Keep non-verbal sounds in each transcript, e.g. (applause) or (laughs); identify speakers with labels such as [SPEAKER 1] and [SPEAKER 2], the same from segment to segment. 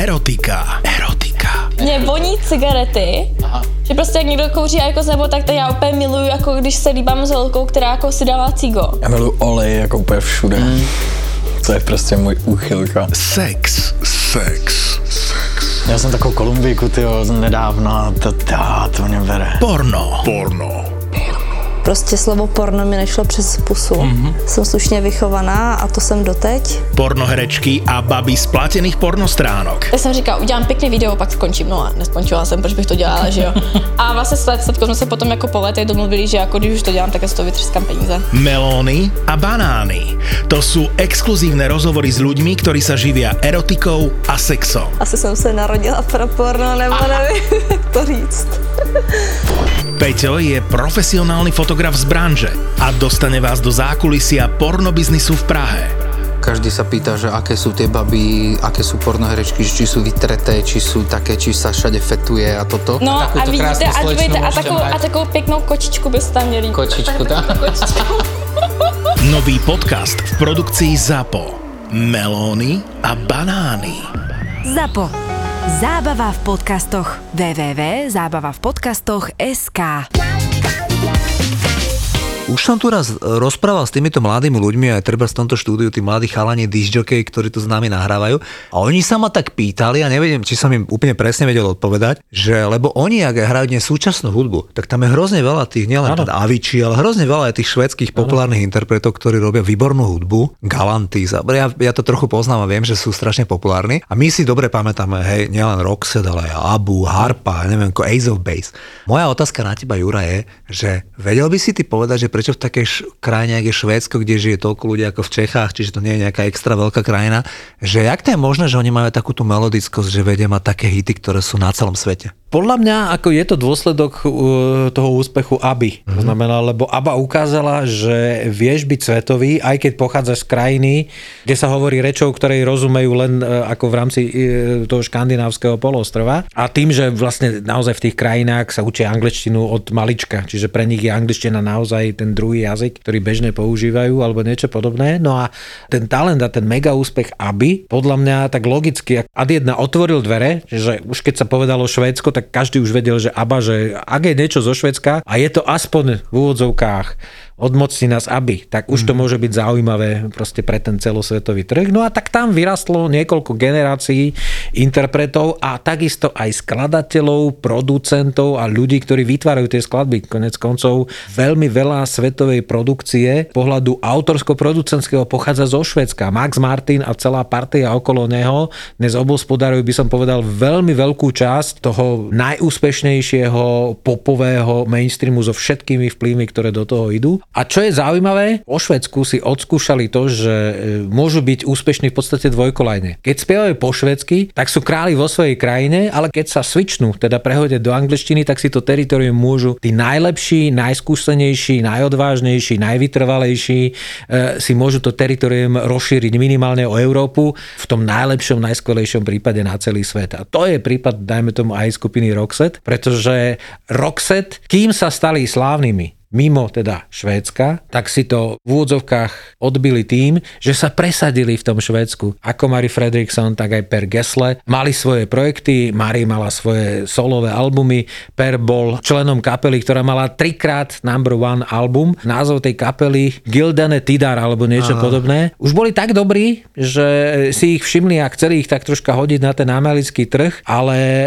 [SPEAKER 1] Erotika. Erotika.
[SPEAKER 2] Mě voní cigarety, Aha. že prostě jak někdo kouří jako nebo tak to já úplně miluju, jako když se líbám s holkou, která jako si dává cigo.
[SPEAKER 3] Já miluju olej jako úplně všude. Mm. To je prostě můj úchylka.
[SPEAKER 1] Sex. Sex. Sex.
[SPEAKER 3] Já jsem takovou Kolumbíku, tyjo, nedávno, to, to, to mě bere.
[SPEAKER 1] Porno. Porno.
[SPEAKER 4] Prostě slovo porno mi nešlo přes pusu. Mm-hmm. Jsem slušně vychovaná a to jsem doteď.
[SPEAKER 1] Pornoherečky a baby z platených pornostránok.
[SPEAKER 2] Já jsem říkal, udělám pěkný video, pak skončím. No a neskončila jsem, proč bych to dělala, že jo. A vlastně s Slepkou jsme se potom jako po letech domluvili, že jako když už to dělám, tak já z toho vytřeskám peníze.
[SPEAKER 1] Melóny a banány. To sú exkluzívne rozhovory s ľuďmi, ktorí sa živia erotikou a sexom.
[SPEAKER 4] Asi jsem se narodila pro porno, nebo nevím, to říct.
[SPEAKER 1] Peťo je profesionálny fotograf z branže a dostane vás do zákulisia pornobiznisu v Prahe.
[SPEAKER 5] Každý sa pýta, že aké sú tie baby, aké sú pornoherečky, či sú vytreté, či sú také, či sa všade fetuje a toto.
[SPEAKER 2] No a, a vidíte, a, dvojte, a, takovou, a takovou pěknou kočičku byste tam měli.
[SPEAKER 5] Kočičku, tak. (laughs)
[SPEAKER 1] Nový podcast v produkcii ZAPO. Melóny a banány.
[SPEAKER 6] ZAPO. Zábava v podcastoch. www.zábavavpodcastoch.sk
[SPEAKER 7] už som tu raz rozprával s týmito mladými ľuďmi, aj treba v tomto štúdiu, tí mladí chalani disjokej, ktorí tu s nami nahrávajú. A oni sa ma tak pýtali, a neviem, či som im úplne presne vedel odpovedať, že lebo oni, ak hrajú dnes súčasnú hudbu, tak tam je hrozne veľa tých, nielen teda Avicii, ale hrozne veľa aj tých švedských populárnych interpretov, ktorí robia výbornú hudbu, Galantis. Ja, ja to trochu poznám a viem, že sú strašne populárni. A my si dobre pamätáme, hej, nielen Roxette, ale aj Abu, Harpa, neviem, ako Ace of Base. Moja otázka na teba, Jura, je, že vedel by si ty povedať, že prečo v takej š- krajine, ako je Švédsko, kde žije toľko ľudí ako v Čechách, čiže to nie je nejaká extra veľká krajina, že jak to je možné, že oni majú takúto melodickosť, že vedia mať také hity, ktoré sú na celom svete?
[SPEAKER 8] Podľa mňa ako je to dôsledok uh, toho úspechu ABY. Mm-hmm. To znamená, lebo ABBA ukázala, že vieš byť svetový, aj keď pochádzaš z krajiny, kde sa hovorí rečou, ktorej rozumejú len uh, ako v rámci uh, toho škandinávskeho polostrova. A tým, že vlastne naozaj v tých krajinách sa učia angličtinu od malička, čiže pre nich je angličtina naozaj ten druhý jazyk, ktorý bežne používajú alebo niečo podobné. No a ten talent a ten mega úspech ABY, podľa mňa tak logicky, ad jedna otvoril dvere, že už keď sa povedalo Švédsko, tak každý už vedel, že ABBA, že ak je niečo zo Švedska a je to aspoň v úvodzovkách odmocní nás aby, tak už to mhm. môže byť zaujímavé proste pre ten celosvetový trh. No a tak tam vyrastlo niekoľko generácií interpretov a takisto aj skladateľov, producentov a ľudí, ktorí vytvárajú tie skladby. Konec koncov veľmi veľa svetovej produkcie pohľadu autorsko-producentského pochádza zo Švedska. Max Martin a celá partia okolo neho dnes obospodarujú, by som povedal, veľmi veľkú časť toho najúspešnejšieho popového mainstreamu so všetkými vplyvmi, ktoré do toho idú. A čo je zaujímavé, o Švedsku si odskúšali to, že e, môžu byť úspešní v podstate dvojkolajne. Keď spievajú po švedsky, tak sú králi vo svojej krajine, ale keď sa switchnú, teda prehodia do angličtiny, tak si to teritorium môžu tí najlepší, najskúsenejší, najodvážnejší, najvytrvalejší e, si môžu to teritorium rozšíriť minimálne o Európu, v tom najlepšom, najskvelejšom prípade na celý svet. A to je prípad, dajme tomu aj skupiny Roxette, pretože Roxette, kým sa stali slávnymi, mimo teda Švédska, tak si to v úvodzovkách odbili tým, že sa presadili v tom Švédsku. Ako Mary Fredrickson, tak aj Per Gessle mali svoje projekty, Mary mala svoje solové albumy, Per bol členom kapely, ktorá mala trikrát number one album. Názov tej kapely Gildane Tidar alebo niečo Aha. podobné. Už boli tak dobrí, že si ich všimli a chceli ich tak troška hodiť na ten americký trh, ale e,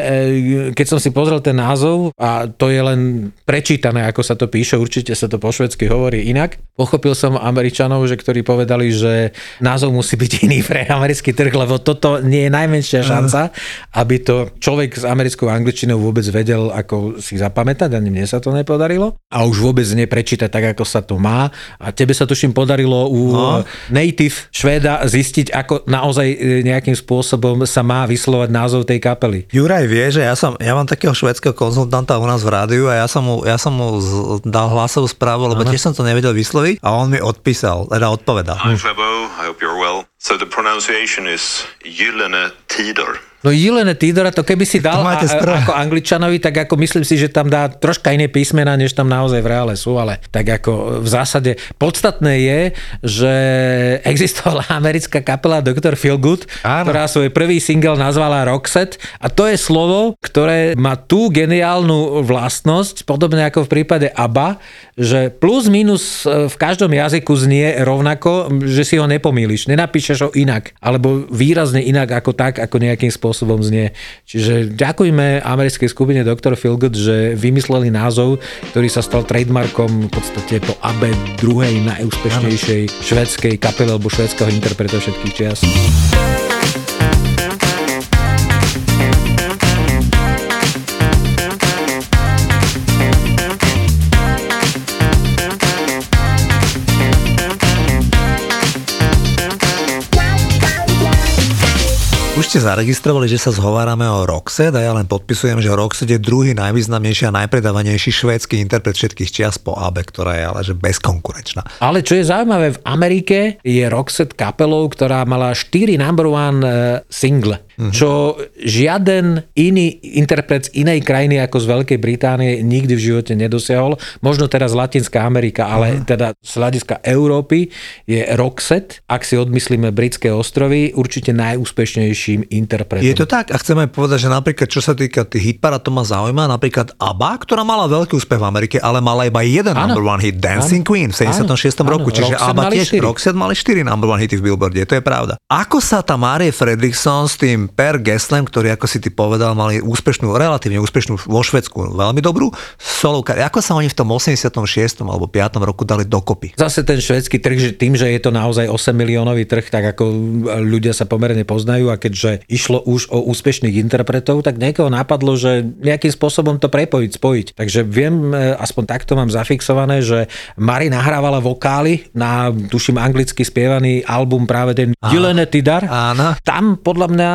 [SPEAKER 8] keď som si pozrel ten názov a to je len prečítané, ako sa to píše, určite sa to po švedsky hovorí inak. Pochopil som Američanov, že ktorí povedali, že názov musí byť iný pre americký trh, lebo toto nie je najmenšia šanca, aby to človek s americkou angličtinou vôbec vedel, ako si zapamätať, ani mne sa to nepodarilo. A už vôbec neprečítať tak, ako sa to má. A tebe sa tuším podarilo u no. native Švéda zistiť, ako naozaj e, nejakým spôsobom sa má vyslovať názov tej kapely.
[SPEAKER 7] Juraj vie, že ja, som, ja mám takého švedského konzultanta u nás v rádiu a ja som mu, ja som mu dal hlas hlasovú správu, lebo tiež som to nevedel vysloviť a on mi odpísal, teda odpovedal.
[SPEAKER 9] Hi Flebo, I hope you're well. So the pronunciation is Gyllene Tider.
[SPEAKER 8] No Jelene Tidora, to keby si dal a,
[SPEAKER 7] správne.
[SPEAKER 8] ako angličanovi, tak ako myslím si, že tam dá troška iné písmena, než tam naozaj v reále sú, ale tak ako v zásade podstatné je, že existovala (laughs) americká kapela Dr. Feelgood,
[SPEAKER 7] Áno.
[SPEAKER 8] ktorá svoj prvý single nazvala Roxette a to je slovo, ktoré má tú geniálnu vlastnosť, podobne ako v prípade ABBA, že plus minus e, v každom jazyku znie rovnako, že si ho nepomýliš, nenapíšeš ho inak, alebo výrazne inak ako tak, ako nejakým spôsobom znie. Čiže ďakujme americkej skupine Dr. Feelgood, že vymysleli názov, ktorý sa stal trademarkom v podstate po ABBA druhej najúspešnejšej švedskej kapely alebo švedského interpreta všetkých čias.
[SPEAKER 7] Ste zaregistrovali, že sa zhovárame o Roxette a ja len podpisujem, že Roxette je druhý najvýznamnejší a najpredávanejší švédsky interpret všetkých čias po ABE, ktorá je ale že bezkonkurenčná.
[SPEAKER 8] Ale čo je zaujímavé, v Amerike je Roxette kapelou, ktorá mala 4 number one eh, single, čo žiaden iný interpret z inej krajiny ako z Veľkej Británie nikdy v živote nedosiahol. Možno teraz Latinská Amerika, ale teda z hľadiska Európy je Roxette, ak si odmyslíme britské ostrovy, určite najúspešnejším interpretom.
[SPEAKER 7] Je to tak a chceme povedať, že napríklad čo sa týka tých hitparád, to ma zaujíma, napríklad ABBA, ktorá mala veľký úspech v Amerike, ale mala iba jeden
[SPEAKER 8] Áno.
[SPEAKER 7] number one hit, Dancing
[SPEAKER 8] Áno.
[SPEAKER 7] Queen v 76.
[SPEAKER 8] Áno.
[SPEAKER 7] roku, čiže
[SPEAKER 8] Roxette
[SPEAKER 7] ABBA tiež. Roxette mali 4 number one hity v Billboarde, to je pravda. Ako sa tá Marie Fredriksson s tým Per Geslem, ktorý ako si ty povedal, mali úspešnú, relatívne úspešnú vo Švedsku, veľmi dobrú solovka, ako sa oni v tom 86. alebo 5. roku dali dokopy?
[SPEAKER 8] Zase ten švedský trh, že tým, že je to naozaj 8 miliónový trh, tak ako ľudia sa pomerne poznajú a keďže išlo už o úspešných interpretov, tak niekoho napadlo, že nejakým spôsobom to prepojiť, spojiť. Takže viem, e, aspoň takto mám zafixované, že Mari nahrávala vokály na, tuším, anglicky spievaný album práve ten Gylene Tidar.
[SPEAKER 7] Áno.
[SPEAKER 8] Tam podľa mňa,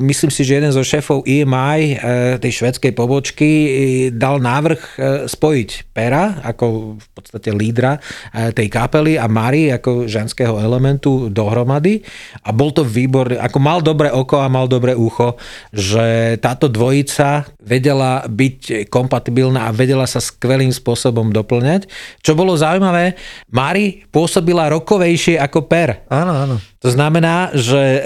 [SPEAKER 8] myslím si, že jeden zo šéfov EMI, e, tej švedskej pobočky, e, dal návrh e, spojiť Pera ako v podstate lídra e, tej kapely a Mari ako ženského elementu dohromady a bol to výborný, ako mal dobré oko a mal dobré ucho, že táto dvojica vedela byť kompatibilná a vedela sa skvelým spôsobom doplňať. Čo bolo zaujímavé, Mari pôsobila rokovejšie ako Per.
[SPEAKER 7] Áno, áno.
[SPEAKER 8] To znamená, že e,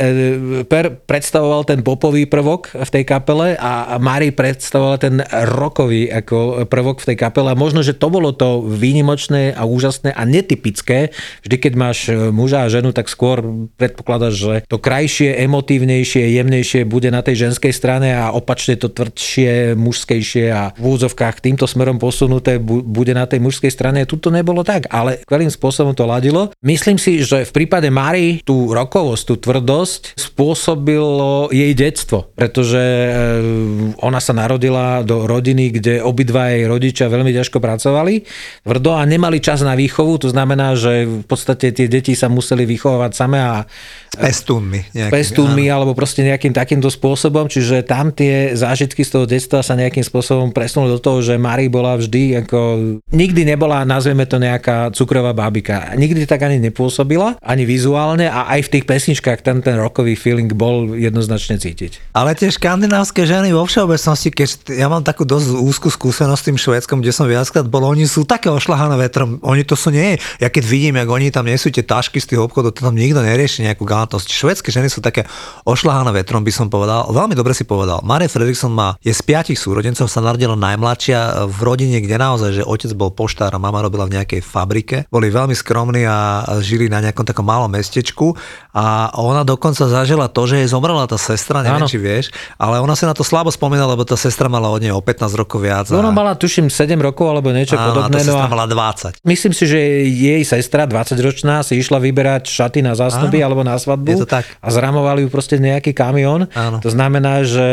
[SPEAKER 8] Per predstavoval ten popový prvok v tej kapele a Mari predstavovala ten rokový ako prvok v tej kapele. A možno, že to bolo to výnimočné a úžasné a netypické. Vždy, keď máš e, muža a ženu, tak skôr predpokladáš, že to krajšie, emotívnejšie, jemnejšie bude na tej ženskej strane a opačne to tvrdšie, mužskejšie a v úzovkách týmto smerom posunuté bu- bude na tej mužskej strane. Tuto nebolo tak, ale skvelým spôsobom to ladilo. Myslím si, že v prípade Mari tú rokovosť, tú tvrdosť spôsobilo jej detstvo, pretože e, ona sa narodila do rodiny, kde obidva jej rodičia veľmi ťažko pracovali tvrdo a nemali čas na výchovu, to znamená, že v podstate tie deti sa museli vychovávať same a
[SPEAKER 7] S pestúnmi. nejakými,
[SPEAKER 8] pestúnmi alebo proste nejakým takýmto spôsobom, čiže tam tie zážitky z toho detstva sa nejakým spôsobom presunuli do toho, že Mari bola vždy ako, nikdy nebola, nazveme to nejaká cukrová bábika. Nikdy tak ani nepôsobila, ani vizuálne a aj v tých pesničkách ten, ten rockový feeling bol jednoznačne cítiť.
[SPEAKER 7] Ale tie škandinávske ženy vo všeobecnosti, keď ja mám takú dosť úzkú skúsenosť s tým Švédskom, kde som viackrát bol, oni sú také ošlahané vetrom. Oni to sú nie. Ja keď vidím, jak oni tam nesú tie tašky z tých obchodov, to tam nikto nerieši nejakú galantnosť. Švédske ženy sú také ošlahané vetrom, by som povedal. Veľmi dobre si povedal. Mare Fredriksson má, je z piatich súrodencov, sa narodila najmladšia v rodine, kde naozaj, že otec bol poštár a mama robila v nejakej fabrike. Boli veľmi skromní a žili na nejakom takom malom mestečku a ona dokonca zažila to, že jej zomrela tá sestra, neviem,
[SPEAKER 8] Áno.
[SPEAKER 7] či vieš, ale ona si na to slabo spomína, lebo tá sestra mala od nej o 15 rokov viac. a-
[SPEAKER 8] Ona mala, tuším, 7 rokov alebo niečo
[SPEAKER 7] Áno, a tá
[SPEAKER 8] podobné. No
[SPEAKER 7] sestra
[SPEAKER 8] a
[SPEAKER 7] mala 20.
[SPEAKER 8] Myslím si, že jej sestra, 20-ročná, si išla vyberať šaty na zásnuby alebo na svadbu
[SPEAKER 7] je to tak.
[SPEAKER 8] a zramovali ju proste nejaký kamión.
[SPEAKER 7] Áno.
[SPEAKER 8] To znamená, že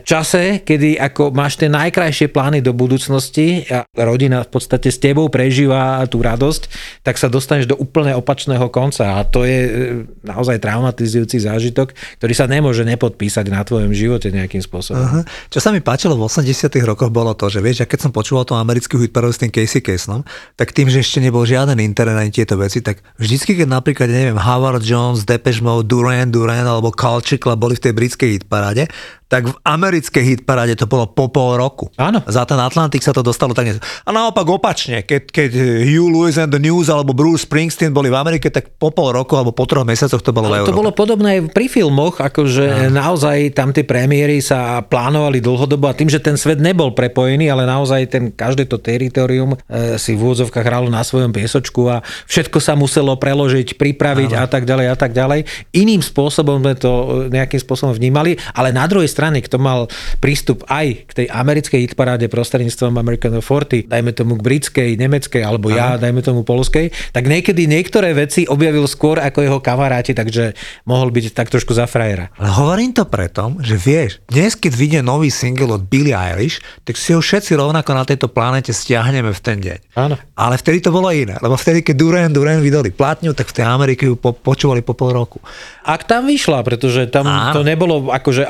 [SPEAKER 8] v čase, kedy ako máš tie najkrajšie plány do budúcnosti a rodina v podstate s tebou prežíva tú radosť, tak sa dostaneš do úplne opačného konca a to je naozaj traumatizujúci zážitok, ktorý sa nemôže nepodpísať na tvojom živote nejakým spôsobom.
[SPEAKER 7] Aha. Čo sa mi páčilo v 80 rokoch bolo to, že vieš, ja keď som počúval tú americkú hitparádu s tým Casey Kasenom, tak tým, že ešte nebol žiaden internet ani tieto veci, tak vždycky, keď napríklad, neviem, Howard Jones, Depeche Mode, Duran Duran alebo Club boli v tej britskej hitparáde, tak v americkej hitparáde to bolo po pol roku.
[SPEAKER 8] Áno.
[SPEAKER 7] Za ten Atlantik sa to dostalo tak. A naopak opačne, keď, keď Hugh Lewis and the News alebo Bruce Springsteen boli v Amerike, tak po pol roku alebo po troch mesiacoch to bolo v
[SPEAKER 8] Ale to
[SPEAKER 7] Európe.
[SPEAKER 8] bolo podobné aj pri filmoch, akože naozaj tam tie premiéry sa plánovali dlhodobo a tým, že ten svet nebol prepojený, ale naozaj ten, každé to teritorium e, si v úvodzovkách hralo na svojom piesočku a všetko sa muselo preložiť, pripraviť a tak ďalej a tak ďalej. Iným spôsobom sme to e, nejakým spôsobom vnímali, ale na druhej strane, kto mal prístup aj k tej americkej hitparáde prostredníctvom American 40, dajme tomu k britskej, nemeckej, alebo ja, dajme tomu polskej, tak niekedy niektoré veci objavil skôr ako jeho kamaráti, takže mohol byť tak trošku za frajera.
[SPEAKER 7] Ale hovorím to preto, že vieš, dnes keď vyjde nový single od Billie Eilish, tak si ho všetci rovnako na tejto planete stiahneme v ten deň.
[SPEAKER 8] Áno.
[SPEAKER 7] Ale vtedy to bolo iné, lebo vtedy, keď Duran Duran vydali platňu, tak v tej Amerike ju po, počúvali po pol roku.
[SPEAKER 8] Ak tam vyšla, pretože tam
[SPEAKER 7] Áno.
[SPEAKER 8] to nebolo akože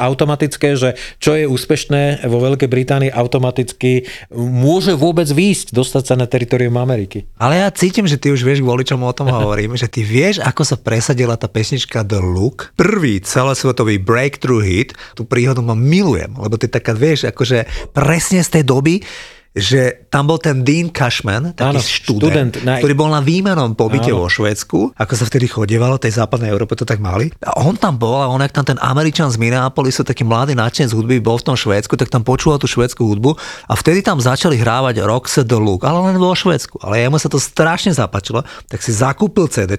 [SPEAKER 8] automatické, že čo je úspešné vo Veľkej Británii automaticky môže vôbec výjsť, dostať sa na teritorium Ameriky.
[SPEAKER 7] Ale ja cítim, že ty už vieš, kvôli čomu o tom (laughs) hovorím, že ty vieš, ako sa presadila tá pesnička The Look. Prvý celosvetový breakthrough hit, tú príhodu ma milujem, lebo ty taká, vieš, akože presne z tej doby, že tam bol ten Dean Cashman, taký
[SPEAKER 8] Áno,
[SPEAKER 7] študent,
[SPEAKER 8] študent na-
[SPEAKER 7] ktorý bol na výmenom pobyte
[SPEAKER 8] Áno.
[SPEAKER 7] vo Švédsku, ako sa vtedy chodievalo, tej západnej Európe to tak mali. A on tam bol a on, jak tam ten Američan z Minneapolisu, taký mladý nadšenec hudby, bol v tom Švédsku, tak tam počúval tú švédsku hudbu a vtedy tam začali hrávať Roxette the Look, ale len vo Švédsku. Ale jemu sa to strašne zapáčilo, tak si zakúpil CD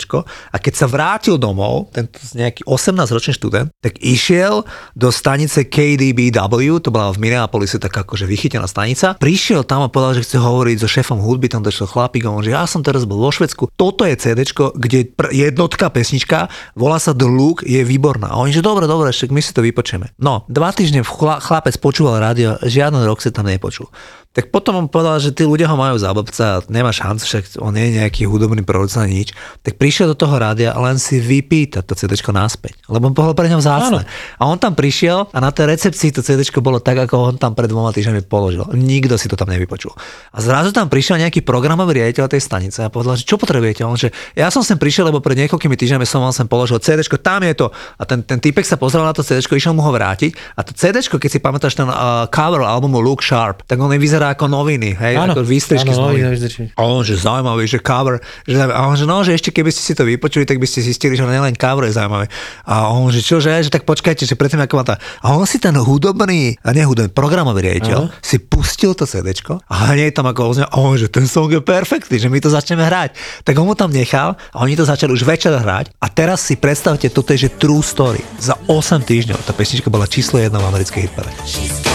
[SPEAKER 7] a keď sa vrátil domov, ten nejaký 18-ročný študent, tak išiel do stanice KDBW, to bola v Minneapolise taká akože vychytená stanica, prišiel tam a povedal, že chce hovoriť so šéfom hudby, tam došiel chlapík a on, že ja som teraz bol vo Švedsku, toto je CD, kde pr- jednotka pesnička, volá sa The Look, je výborná. A oni, že dobre, dobre, však my si to vypočujeme. No, dva týždne chla- chlapec počúval rádio, žiaden rok sa tam nepočul. Tak potom on povedal, že tí ľudia ho majú za blbca, nemá šancu, však on nie je nejaký hudobný producent nič. Tak prišiel do toho rádia a len si vypýta to CD naspäť, lebo bolo pre ňa vzácne. A on tam prišiel a na tej recepcii to CD bolo tak, ako on tam pred dvoma týždňami položil. Nikto si to tam nevypočul. A zrazu tam prišiel nejaký programový riaditeľ tej stanice a povedal, že čo potrebujete? On, že ja som sem prišiel, lebo pred niekoľkými týždňami som vám sem položil CD, tam je to. A ten, ten typek sa pozrel na to CD, išiel mu ho vrátiť. A to CD, keď si pamätáš ten uh, cover albumu Look Sharp, tak on vyzerá ako noviny, hej,
[SPEAKER 8] Áno,
[SPEAKER 7] ako výstrižky z
[SPEAKER 8] áno,
[SPEAKER 7] novín. A on, že zaujímavý, že cover, že, a on, že no, že ešte keby ste si to vypočuli, tak by ste zistili, že nielen cover je zaujímavý. A on, že čo, že, tak počkajte, že predtým ako má tá... A on si ten hudobný, a nie hudobný, programový riaditeľ, si pustil to CD a hneď tam ako ozne, a on, že ten song je perfektný, že my to začneme hrať. Tak on mu tam nechal a oni to začali už večer hrať. A teraz si predstavte, toto je že true story. Za 8 týždňov tá pesnička bola číslo 1 v americkej hitparáde.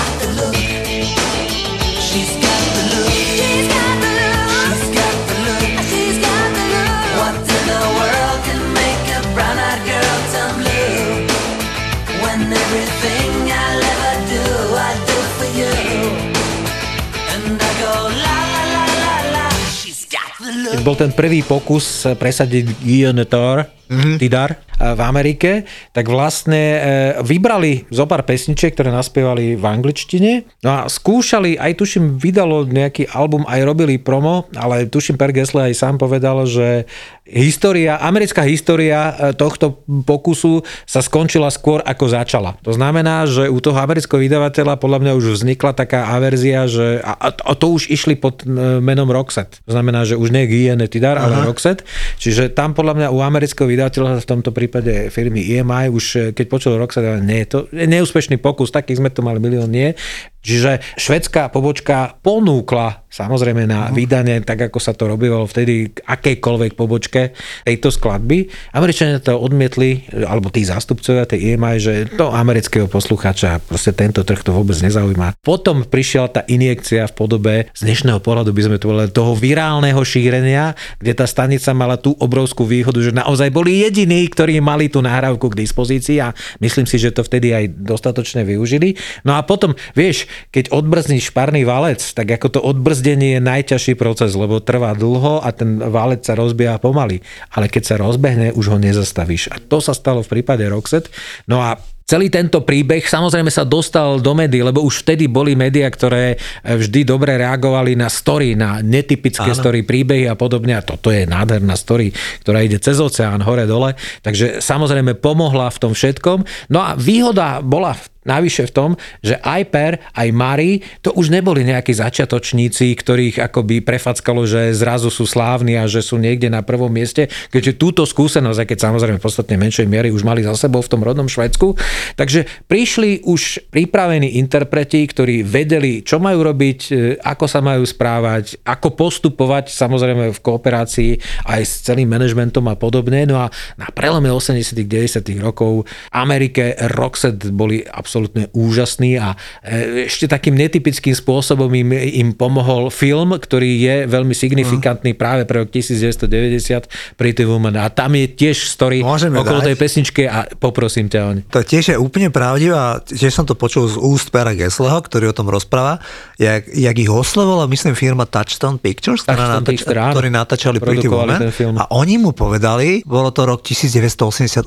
[SPEAKER 8] Bol ten prvý pokus presadiť Guillaume Tor, mm-hmm. Tidar a v Amerike, tak vlastne e, vybrali zo pár pesničiek, ktoré naspievali v angličtine. No a skúšali, aj tuším, vydalo nejaký album, aj robili promo, ale tuším Per Gessle aj sám povedal, že história, americká história e, tohto pokusu sa skončila skôr ako začala. To znamená, že u toho amerického vydavateľa podľa mňa už vznikla taká averzia, že a, a to už išli pod e, menom Roxette. To znamená, že už nie Guillaume Tidar, ale Roxette. Čiže tam podľa mňa u amerického vydavateľa v tomto prípade firmy EMI už e, keď počul Roxette, nie, to je neúspešný pokus, takých sme tu mali milión, nie. Čiže švedská pobočka ponúkla samozrejme na vydanie, tak ako sa to robilo vtedy akejkoľvek pobočke tejto skladby. Američania to odmietli, alebo tí zástupcovia tej EMI, že to amerického poslucháča, proste tento trh to vôbec nezaujíma. Potom prišla tá injekcia v podobe, z dnešného pohľadu by sme to volali, toho virálneho šírenia, kde tá stanica mala tú obrovskú výhodu, že naozaj boli jediní, ktorí mali tú nahrávku k dispozícii a myslím si, že to vtedy aj dostatočne využili. No a potom, vieš, keď odbrzníš parný valec, tak ako to odbrzdenie je najťažší proces, lebo trvá dlho a ten valec sa rozbieha pomaly. Ale keď sa rozbehne, už ho nezastavíš. A to sa stalo v prípade Roxette. No a celý tento príbeh samozrejme sa dostal do médií, lebo už vtedy boli médiá, ktoré vždy dobre reagovali na story, na netypické Áno. story, príbehy a podobne. A toto je nádherná story, ktorá ide cez oceán hore-dole. Takže samozrejme pomohla v tom všetkom. No a výhoda bola Navyše v tom, že aj Per, aj Mari, to už neboli nejakí začiatočníci, ktorých akoby prefackalo, že zrazu sú slávni a že sú niekde na prvom mieste, keďže túto skúsenosť, aj keď samozrejme v podstatne menšej miery už mali za sebou v tom rodnom Švedsku. Takže prišli už pripravení interpreti, ktorí vedeli, čo majú robiť, e, ako sa majú správať, ako postupovať, samozrejme v kooperácii aj s celým manažmentom a podobne. No a na prelome 80 90 rokov Amerike Roxette boli absolútne absolútne úžasný a e, ešte takým netypickým spôsobom im, im pomohol film, ktorý je veľmi signifikantný uh-huh. práve pre rok 1990 Pretty Woman a tam je tiež story Môžeme okolo dať. tej pesničky a poprosím ťa oň.
[SPEAKER 7] To tiež je úplne pravdivá, tiež som to počul z úst Pera Gessleho, ktorý o tom rozpráva, jak, jak ich oslovovala, myslím, firma Touchstone Pictures, Touchstone natáč- Picture, ktorí natáčali Pretty Woman a oni mu povedali, bolo to rok 1988-89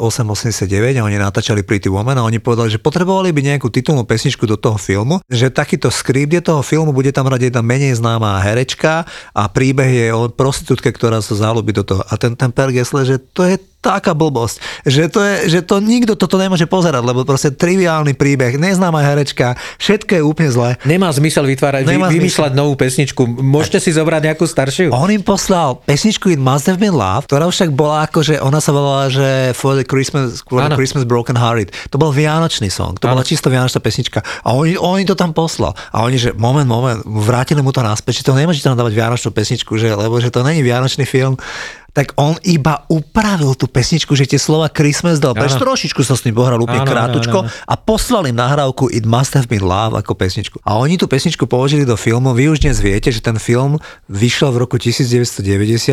[SPEAKER 7] a oni natáčali Pretty Woman a oni povedali, že potrebovali by urobiť nejakú titulnú pesničku do toho filmu, že takýto skript je toho filmu, bude tam hrať jedna menej známá herečka a príbeh je o prostitútke, ktorá sa zalúbi do toho. A ten, ten Per Gessler, že to je taká blbosť, že to, je, že to nikto toto nemôže pozerať, lebo proste triviálny príbeh, neznáma herečka, všetko je úplne zlé.
[SPEAKER 8] Nemá zmysel vytvárať, Nemá vy, vymýšľať novú pesničku. Môžete si zobrať nejakú staršiu?
[SPEAKER 7] On im poslal pesničku It Must Have Been Love, ktorá však bola ako, že ona sa volala, že For the Christmas, for the Christmas Broken Hearted. To bol vianočný song, to ano. bola čisto vianočná pesnička. A oni, oni to tam poslal. A oni, že moment, moment, vrátili mu to naspäť, že to nemôžete tam dávať vianočnú pesničku, že, lebo že to není vianočný film tak on iba upravil tú pesničku, že tie slova Christmas dal. Preč, trošičku sa s ním pohral úplne krátučko a poslal im nahrávku It Must Have Been Love ako pesničku. A oni tú pesničku položili do filmu, vy už dnes viete, že ten film vyšiel v roku 1990,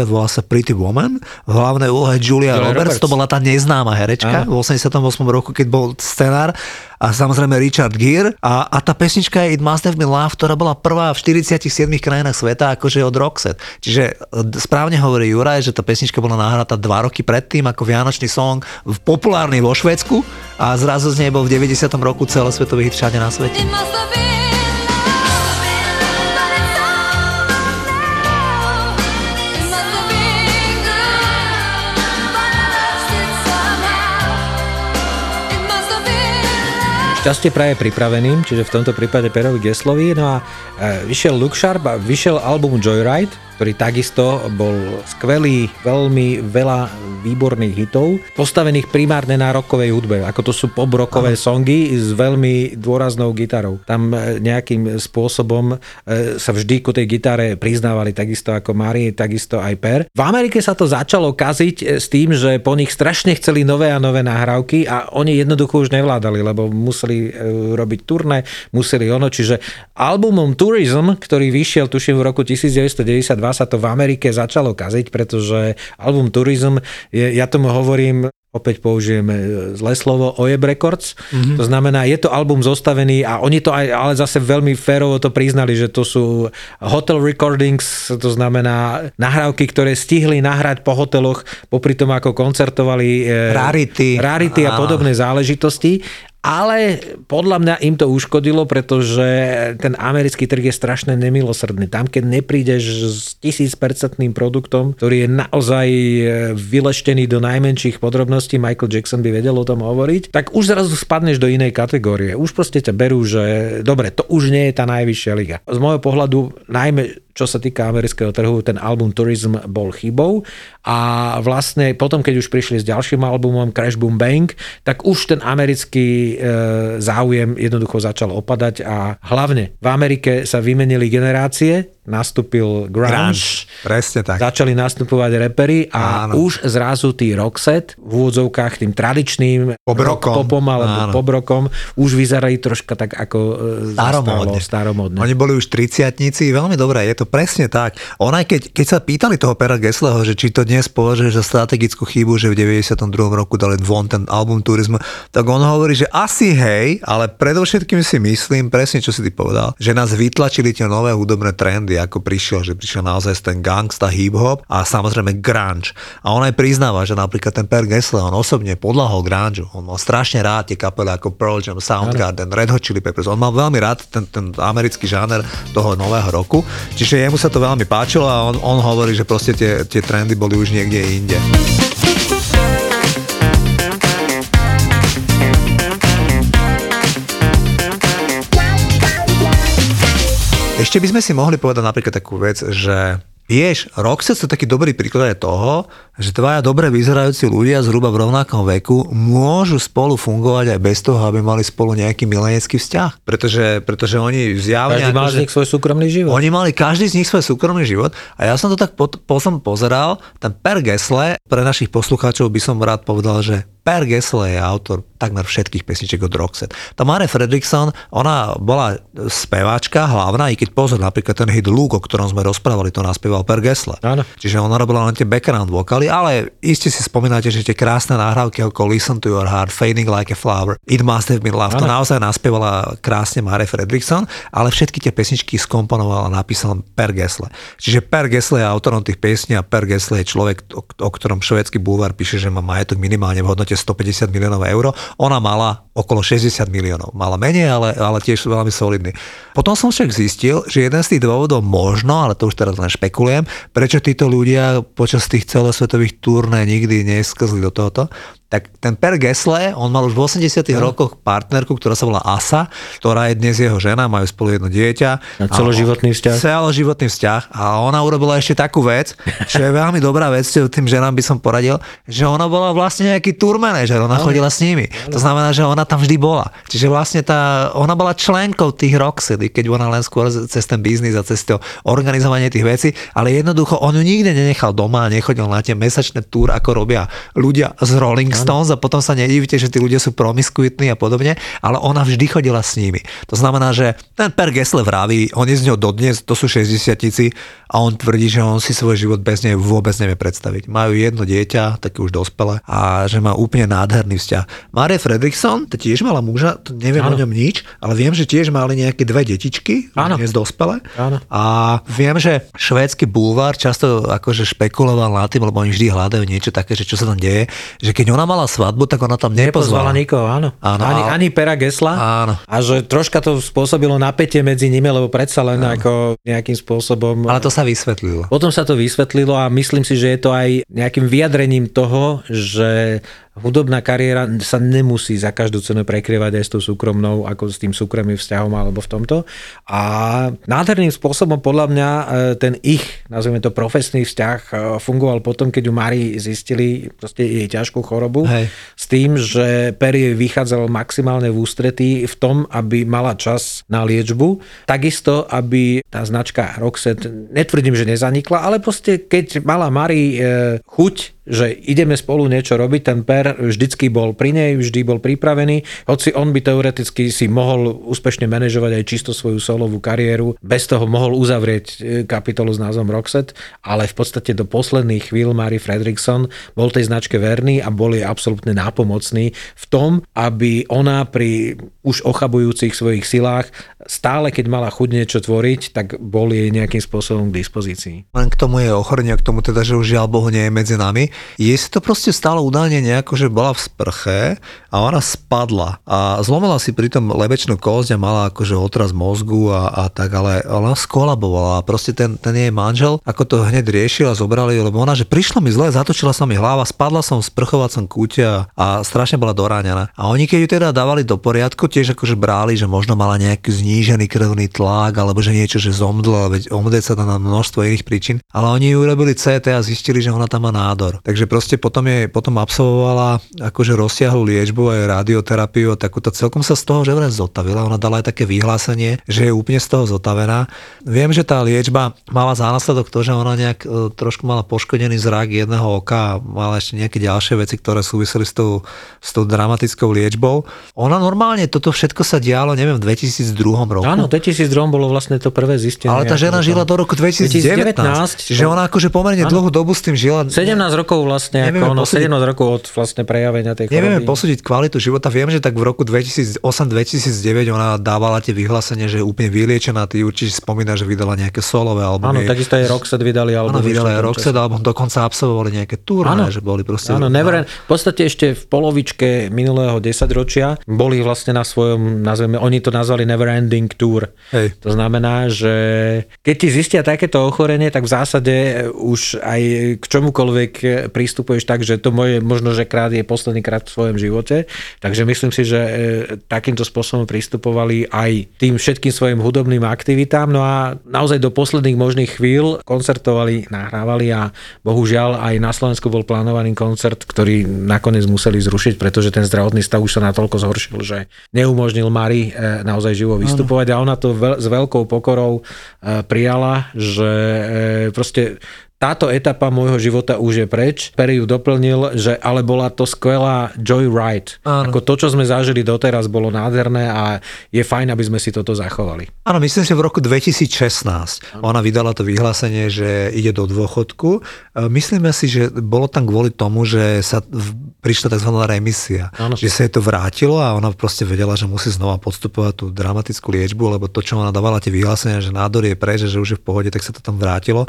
[SPEAKER 7] volá sa Pretty Woman, v hlavnej úlohe Julia, Julia Roberts, Roberts, to bola tá neznáma herečka Áno. v 88 roku, keď bol scenár. A samozrejme Richard Gere. A, a tá pesnička je It Must Have Been Love, ktorá bola prvá v 47 krajinách sveta akože od Roxette. Čiže e, správne hovorí Juraj, že tá pesnička bola nahratá dva roky predtým ako Vianočný song populárny vo Švedsku a zrazu z nej bol v 90. roku celosvetový hit všade na svete.
[SPEAKER 8] šťastie praje pripraveným, čiže v tomto prípade Perovi Geslovi. No a e, vyšiel Luke Sharp a vyšiel album Joyride, ktorý takisto bol skvelý, veľmi veľa výborných hitov, postavených primárne na rokovej hudbe, ako to sú pop-rockové songy s veľmi dôraznou gitarou. Tam e, nejakým spôsobom e, sa vždy ku tej gitare priznávali takisto ako Mari, takisto aj Per. V Amerike sa to začalo kaziť e, s tým, že po nich strašne chceli nové a nové nahrávky a oni jednoducho už nevládali, lebo museli robiť turné, museli ono, čiže albumom Tourism, ktorý vyšiel tuším v roku 1992 sa to v Amerike začalo kaziť, pretože album Tourism, je, ja tomu hovorím, opäť použijeme zlé slovo, Ojeb Records. Mm-hmm. To znamená, je to album zostavený a oni to aj, ale zase veľmi férovo to priznali, že to sú hotel recordings, to znamená nahrávky, ktoré stihli nahrať po hoteloch, popri tom, ako koncertovali
[SPEAKER 7] rarity,
[SPEAKER 8] rarity a podobné záležitosti ale podľa mňa im to uškodilo, pretože ten americký trh je strašne nemilosrdný. Tam, keď neprídeš s tisícpercentným produktom, ktorý je naozaj e, vyleštený do najmenších podrobností, Michael Jackson by vedel o tom hovoriť, tak už zrazu spadneš do inej kategórie. Už proste ťa berú, že dobre, to už nie je tá najvyššia liga. Z môjho pohľadu, najmä čo sa týka amerického trhu, ten album Tourism bol chybou. A vlastne potom, keď už prišli s ďalším albumom Crash Boom Bang, tak už ten americký e, záujem jednoducho začal opadať a hlavne v Amerike sa vymenili generácie, nastúpil grunge, grunge.
[SPEAKER 7] Presne tak.
[SPEAKER 8] Začali nastupovať repery a Áno. už zrazu tí rockset v úvodzovkách tým tradičným
[SPEAKER 7] Pobrokom.
[SPEAKER 8] popom alebo Áno. pobrokom už vyzerali troška tak ako
[SPEAKER 7] e, staromódne. staromódne. Oni boli už triciatníci, veľmi dobré, je to presne tak. On aj keď, keď sa pýtali toho Pera Gessleho, že či to dnes považuje za strategickú chybu, že v 92. roku dali von ten album Turizmu, tak on hovorí, že asi hej, ale predovšetkým si myslím, presne čo si ty povedal, že nás vytlačili tie nové hudobné trendy ako prišiel, že prišiel naozaj ten gangsta hip-hop a samozrejme grunge. A on aj priznáva, že napríklad ten Per Gessler, on osobne podľahol grunge. On mal strašne rád tie kapely ako Pearl Jam, Soundgarden, Red Hot Chili Peppers. On mal veľmi rád ten, ten americký žáner toho nového roku. Čiže jemu sa to veľmi páčilo a on, on hovorí, že proste tie, tie trendy boli už niekde inde. Ešte by sme si mohli povedať napríklad takú vec, že Vieš, Roxette sú taký dobrý príklad aj toho, že dvaja dobre vyzerajúci ľudia zhruba v rovnakom veku môžu spolu fungovať aj bez toho, aby mali spolu nejaký milenecký vzťah. Pretože, pretože oni zjavne...
[SPEAKER 8] Každý mal
[SPEAKER 7] akože-
[SPEAKER 8] z nich svoj súkromný život.
[SPEAKER 7] Oni mali každý z nich svoj súkromný život a ja som to tak po, po som pozeral, ten Per Gessle, pre našich poslucháčov by som rád povedal, že Per Gessle je autor takmer všetkých pesničiek od Roxette. Tá Mare Fredrickson, ona bola speváčka hlavná, i keď pozor, napríklad ten hit Luke, o ktorom sme rozprávali, to naspieval Per Gessle.
[SPEAKER 8] Áno.
[SPEAKER 7] Čiže ona robila len tie background vokály, ale iste si spomínate, že tie krásne nahrávky ako Listen to your heart, Fading like a flower, It must have been love, to
[SPEAKER 8] Áno.
[SPEAKER 7] naozaj naspievala krásne Mare Fredrickson, ale všetky tie pesničky skomponoval a napísal Per Gessle. Čiže Per Gessle je autorom tých piesní a Per Gessle je človek, o, o ktorom švedský bulvár píše, že má majetok minimálne v hodnote 150 miliónov eur. Ona mala okolo 60 miliónov. Mala menej, ale, ale tiež sú veľmi solidní. Potom som však zistil, že jeden z tých dôvodov možno, ale to už teraz len špekulujem, prečo títo ľudia počas tých celosvetových turné nikdy nesklzli do tohoto, tak ten Per Gessle, on mal už v 80 rokoch partnerku, ktorá sa volá Asa, ktorá je dnes jeho žena, majú spolu jedno dieťa.
[SPEAKER 8] A celoživotný vzťah.
[SPEAKER 7] Celoživotný vzťah. A ona urobila ešte takú vec, (laughs) čo je veľmi dobrá vec, čo tým ženám by som poradil, že ona bola vlastne nejaký tour manager, ona chodila s nimi. To znamená, že ona tam vždy bola. Čiže vlastne tá, ona bola členkou tých Roxedy, keď ona len skôr cez ten biznis a cez to organizovanie tých vecí, ale jednoducho on ju nikde nenechal doma a nechodil na tie mesačné túr, ako robia ľudia z Rolling Stones a potom sa nedívite, že tí ľudia sú promiskuitní a podobne, ale ona vždy chodila s nimi. To znamená, že ten Per Gessle vraví, on je z ňou dodnes, to sú 60 a on tvrdí, že on si svoj život bez nej vôbec nevie predstaviť. Majú jedno dieťa, také už dospelé a že má úplne nádherný vzťah. Marie Fredrickson, to tiež mala muža, to neviem
[SPEAKER 8] Áno.
[SPEAKER 7] o ňom nič, ale viem, že tiež mali nejaké dve detičky,
[SPEAKER 8] Áno.
[SPEAKER 7] dnes dospelé.
[SPEAKER 8] Áno.
[SPEAKER 7] A viem, že švédsky bulvár často akože špekuloval na tým, lebo oni vždy hľadajú niečo také, že čo sa tam deje, že keď ona mala svadbu, tak ona tam
[SPEAKER 8] Nepozvala
[SPEAKER 7] nepozvala.
[SPEAKER 8] nikoho, áno.
[SPEAKER 7] Áno,
[SPEAKER 8] ani,
[SPEAKER 7] ale-
[SPEAKER 8] ani Pera Gesla.
[SPEAKER 7] Áno.
[SPEAKER 8] A že troška to spôsobilo napätie medzi nimi, lebo predsa len ako nejakým spôsobom...
[SPEAKER 7] Ale to sa vysvetlilo.
[SPEAKER 8] Potom sa to vysvetlilo a myslím si, že je to aj nejakým vyjadrením toho, že hudobná kariéra sa nemusí za každú cenu prekryvať aj s tou súkromnou, ako s tým súkromným vzťahom alebo v tomto. A nádherným spôsobom podľa mňa e, ten ich, nazvime to profesný vzťah, e, fungoval potom, keď u Mari zistili proste jej ťažkú chorobu
[SPEAKER 7] Hej.
[SPEAKER 8] s tým, že Perry vychádzal maximálne v ústretí v tom, aby mala čas na liečbu. Takisto, aby tá značka Roxette, netvrdím, že nezanikla, ale proste keď mala Mari e, chuť že ideme spolu niečo robiť, ten Per vždycky bol pri nej, vždy bol pripravený, hoci on by teoreticky si mohol úspešne manažovať aj čisto svoju solovú kariéru, bez toho mohol uzavrieť e, kapitolu s názvom Roxette, ale v podstate do posledných chvíľ Mary Fredrickson bol tej značke verný a bol jej absolútne nápomocný v tom, aby ona pri už ochabujúcich svojich silách stále, keď mala chuť niečo tvoriť, tak bol jej nejakým spôsobom k dispozícii.
[SPEAKER 7] Len k tomu je ochorenie, k tomu teda, že už žiaľ Bohu nie je medzi nami. Je si to proste stále údajne nejako, že bola v sprche a ona spadla a zlomila si pritom lebečnú kosť a mala akože otraz mozgu a, a tak, ale ona skolabovala a proste ten, ten jej manžel, ako to hneď riešil a zobrali lebo ona, že prišlo mi zle, zatočila sa mi hlava, spadla som v sprchovacom kúte a, a strašne bola doráňaná. A oni keď ju teda dávali do poriadku, tiež akože brali, že možno mala nejaký znížený krvný tlak alebo že niečo, že zomdla, veď omdleť sa dá na množstvo iných príčin, ale oni ju urobili CT a zistili, že ona tam má nádor. Takže proste potom jej potom absolvovala akože rozsiahlu liečbu aj radioterapiu a takúto celkom sa z toho že vraj zotavila. Ona dala aj také vyhlásenie, že je úplne z toho zotavená. Viem, že tá liečba mala za následok to, že ona nejak e, trošku mala poškodený zrak jedného oka a mala ešte nejaké ďalšie veci, ktoré súviseli s tou, s tou dramatickou liečbou. Ona normálne, toto všetko sa dialo, neviem, v 2002 roku.
[SPEAKER 8] Áno, v 2002 bolo vlastne to prvé zistenie.
[SPEAKER 7] Ale tá žena žila do roku 2019.
[SPEAKER 8] 2019.
[SPEAKER 7] Čiže ona akože pomerne
[SPEAKER 8] Áno.
[SPEAKER 7] dlhú dobu s tým žila.
[SPEAKER 8] 17 rokov rokov vlastne,
[SPEAKER 7] Nevieme
[SPEAKER 8] ako ono,
[SPEAKER 7] posúdiť-
[SPEAKER 8] 17 rokov od vlastne prejavenia tej
[SPEAKER 7] Nevieme
[SPEAKER 8] choroby.
[SPEAKER 7] posúdiť kvalitu života. Viem, že tak v roku 2008-2009 ona dávala tie vyhlásenie, že je úplne vyliečená. Ty určite spomínaš, že vydala nejaké solové album.
[SPEAKER 8] Áno, takisto aj Roxette vydali album.
[SPEAKER 7] Áno, vydala aj Roxette, alebo dokonca absolvovali nejaké turné, že boli proste...
[SPEAKER 8] Áno, Neverend, v podstate ešte v polovičke minulého desaťročia boli vlastne na svojom, nazveme, oni to nazvali Neverending Tour.
[SPEAKER 7] Hej.
[SPEAKER 8] To znamená, že keď ti zistia takéto ochorenie, tak v zásade už aj k čomukoľvek pristupuješ tak, že to moje možno, že krát je posledný krát v svojom živote. Takže myslím si, že e, takýmto spôsobom pristupovali aj tým všetkým svojim hudobným aktivitám. No a naozaj do posledných možných chvíľ koncertovali, nahrávali a bohužiaľ aj na Slovensku bol plánovaný koncert, ktorý nakoniec museli zrušiť, pretože ten zdravotný stav už sa natoľko zhoršil, že neumožnil Mari e, naozaj živo vystupovať a ona to veľ, s veľkou pokorou e, prijala, že proste táto etapa môjho života už je preč. Perry ju doplnil, že ale bola to skvelá joyride.
[SPEAKER 7] Áno.
[SPEAKER 8] Ako to, čo sme zažili doteraz, bolo nádherné a je fajn, aby sme si toto zachovali.
[SPEAKER 7] Áno, myslím si, že v roku 2016 ona vydala to vyhlásenie, že ide do dôchodku. E, Myslíme si, že bolo tam kvôli tomu, že sa prišla tzv. remisia.
[SPEAKER 8] Áno.
[SPEAKER 7] Že sa jej to vrátilo a ona proste vedela, že musí znova podstupovať tú dramatickú liečbu, lebo to, čo ona dávala tie vyhlásenia, že nádor je preč, že už je v pohode, tak sa to tam vrátilo.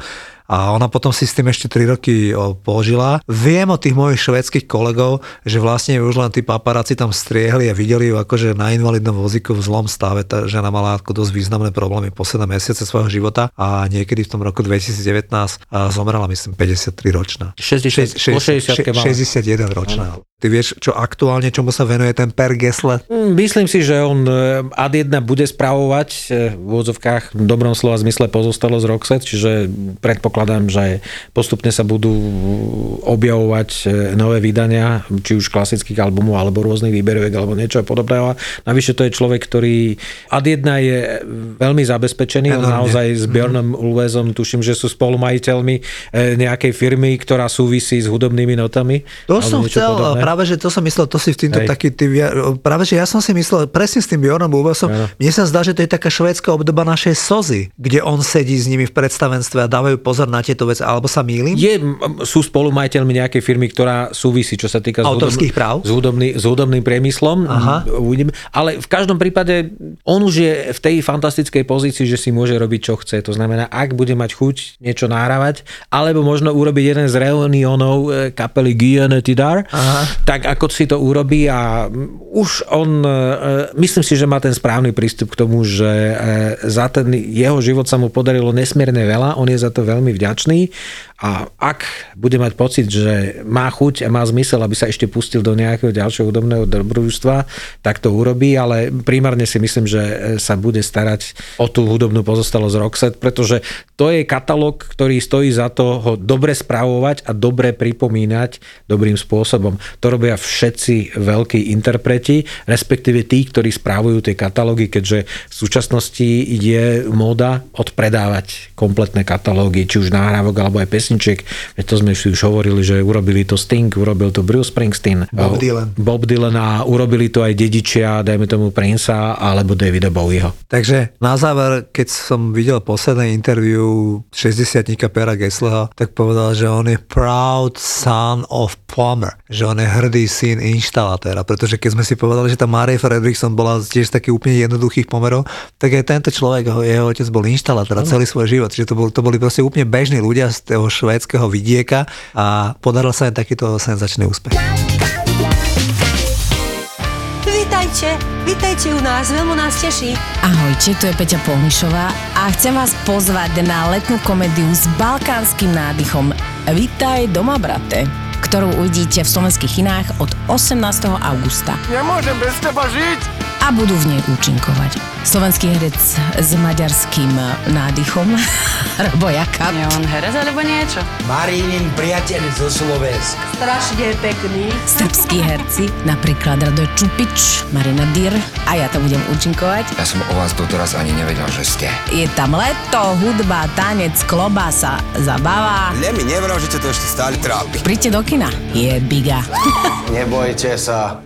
[SPEAKER 7] A ona potom si s tým ešte 3 roky o, požila. Viem od tých mojich švedských kolegov, že vlastne už len tí paparáci tam striehli a videli ju akože na invalidnom vozíku v zlom stave. Tá žena mala ako dosť významné problémy posledné mesiace svojho života a niekedy v tom roku 2019 a zomrela, myslím, 53 ročná.
[SPEAKER 8] 60 po 60 mala.
[SPEAKER 7] 61 ročná. Ty vieš, čo aktuálne, čomu sa venuje ten Per Gessle?
[SPEAKER 8] Mm, Myslím si, že on e, ad 1 bude spravovať e, v úvodzovkách v dobrom slova zmysle pozostalo z Roxette, čiže predpokladám, že postupne sa budú objavovať e, nové vydania, či už klasických albumov, alebo rôznych výberoviek, alebo niečo podobného. Navyše to je človek, ktorý ad 1 je veľmi zabezpečený, on naozaj s Björnom Ulvezom, tuším, že sú spolumajiteľmi nejakej firmy, ktorá súvisí s hudobnými notami.
[SPEAKER 7] To som chcel,
[SPEAKER 8] podobné.
[SPEAKER 7] Práve že to som myslel, to si v týmto
[SPEAKER 8] Hej.
[SPEAKER 7] taký, ty, práve že ja som si myslel, presne s tým Bjornom Ulvesom,
[SPEAKER 8] Áno.
[SPEAKER 7] mne sa zdá, že to je taká švédska obdoba našej Sozy, kde on sedí s nimi v predstavenstve a dávajú pozor na tieto veci, alebo sa mýlim?
[SPEAKER 8] Je, sú spolumajiteľmi nejakej firmy, ktorá súvisí, čo sa týka
[SPEAKER 7] Autorských práv?
[SPEAKER 8] S, hudobný, s hudobným priemyslom.
[SPEAKER 7] Aha.
[SPEAKER 8] Uvidíme. Ale v každom prípade on už je v tej fantastickej pozícii, že si môže robiť, čo chce. To znamená, ak bude mať chuť niečo nahrávať, alebo možno urobiť jeden z reunionov e, kapely Guillaume Tidar, tak ako si to urobí a mm, už on, e, myslím si, že má ten správny prístup k tomu, že e, za ten jeho život sa mu podarilo nesmierne veľa, on je za to veľmi vďačný a ak bude mať pocit, že má chuť a má zmysel, aby sa ešte pustil do nejakého ďalšieho hudobného dobrodružstva, tak to urobí, ale primárne si myslím, že e, sa bude starať o tú hudobnú pozostalosť Roxette, pretože to je katalóg, ktorý stojí za to ho dobre spravovať a dobre pripomínať dobrým spôsobom. To robia všetci veľkí interpreti, respektíve tí, ktorí správujú tie katalógy, keďže v súčasnosti je móda odpredávať kompletné katalógy, či už nahrávok alebo aj pesničiek. To sme si už hovorili, že urobili to Sting, urobil to Bruce Springsteen,
[SPEAKER 7] Bob Dylan.
[SPEAKER 8] Bob Dylan a urobili to aj dedičia, dajme tomu Princea alebo Davida Bowieho.
[SPEAKER 7] Takže na záver, keď som videl posledné interview 60 Pera Gessleho, tak povedal, že on je proud son of plumber, že on je hrdý syn inštalatéra, pretože keď sme si povedali, že tá Marie Fredrickson bola tiež z takých úplne jednoduchých pomerov, tak aj tento človek, ho- jeho otec bol inštalatér a celý svoj život, čiže to, bol, to boli proste úplne bežní ľudia z toho švédskeho vidieka a podaril sa aj takýto senzačný úspech.
[SPEAKER 10] Vítajte, vítajte u nás, veľmi nás teší.
[SPEAKER 11] Ahojte, tu je Peťa Polnišová a chcem vás pozvať na letnú komédiu s balkánskym nádychom Vítaj doma, brate ktorú uvidíte v slovenských kinách od 18. augusta.
[SPEAKER 12] Nemôžem bez teba žiť!
[SPEAKER 11] A budú v nej účinkovať. Slovenský herec s maďarským nádychom, (laughs) Robo Jakab.
[SPEAKER 13] Je on herec alebo niečo?
[SPEAKER 12] Marínin priateľ zo Slovenska.
[SPEAKER 10] Strašne pekný.
[SPEAKER 11] Srbskí herci, napríklad Radoj Čupič, Marina Dyr a ja tam budem účinkovať.
[SPEAKER 14] Ja som o vás doteraz ani nevedel, že ste.
[SPEAKER 11] Je tam leto, hudba, tanec, klobása, zabava.
[SPEAKER 12] Ne mi nevral, že to ešte stále trápi.
[SPEAKER 11] Príďte do kina, je biga.
[SPEAKER 12] Nebojte sa,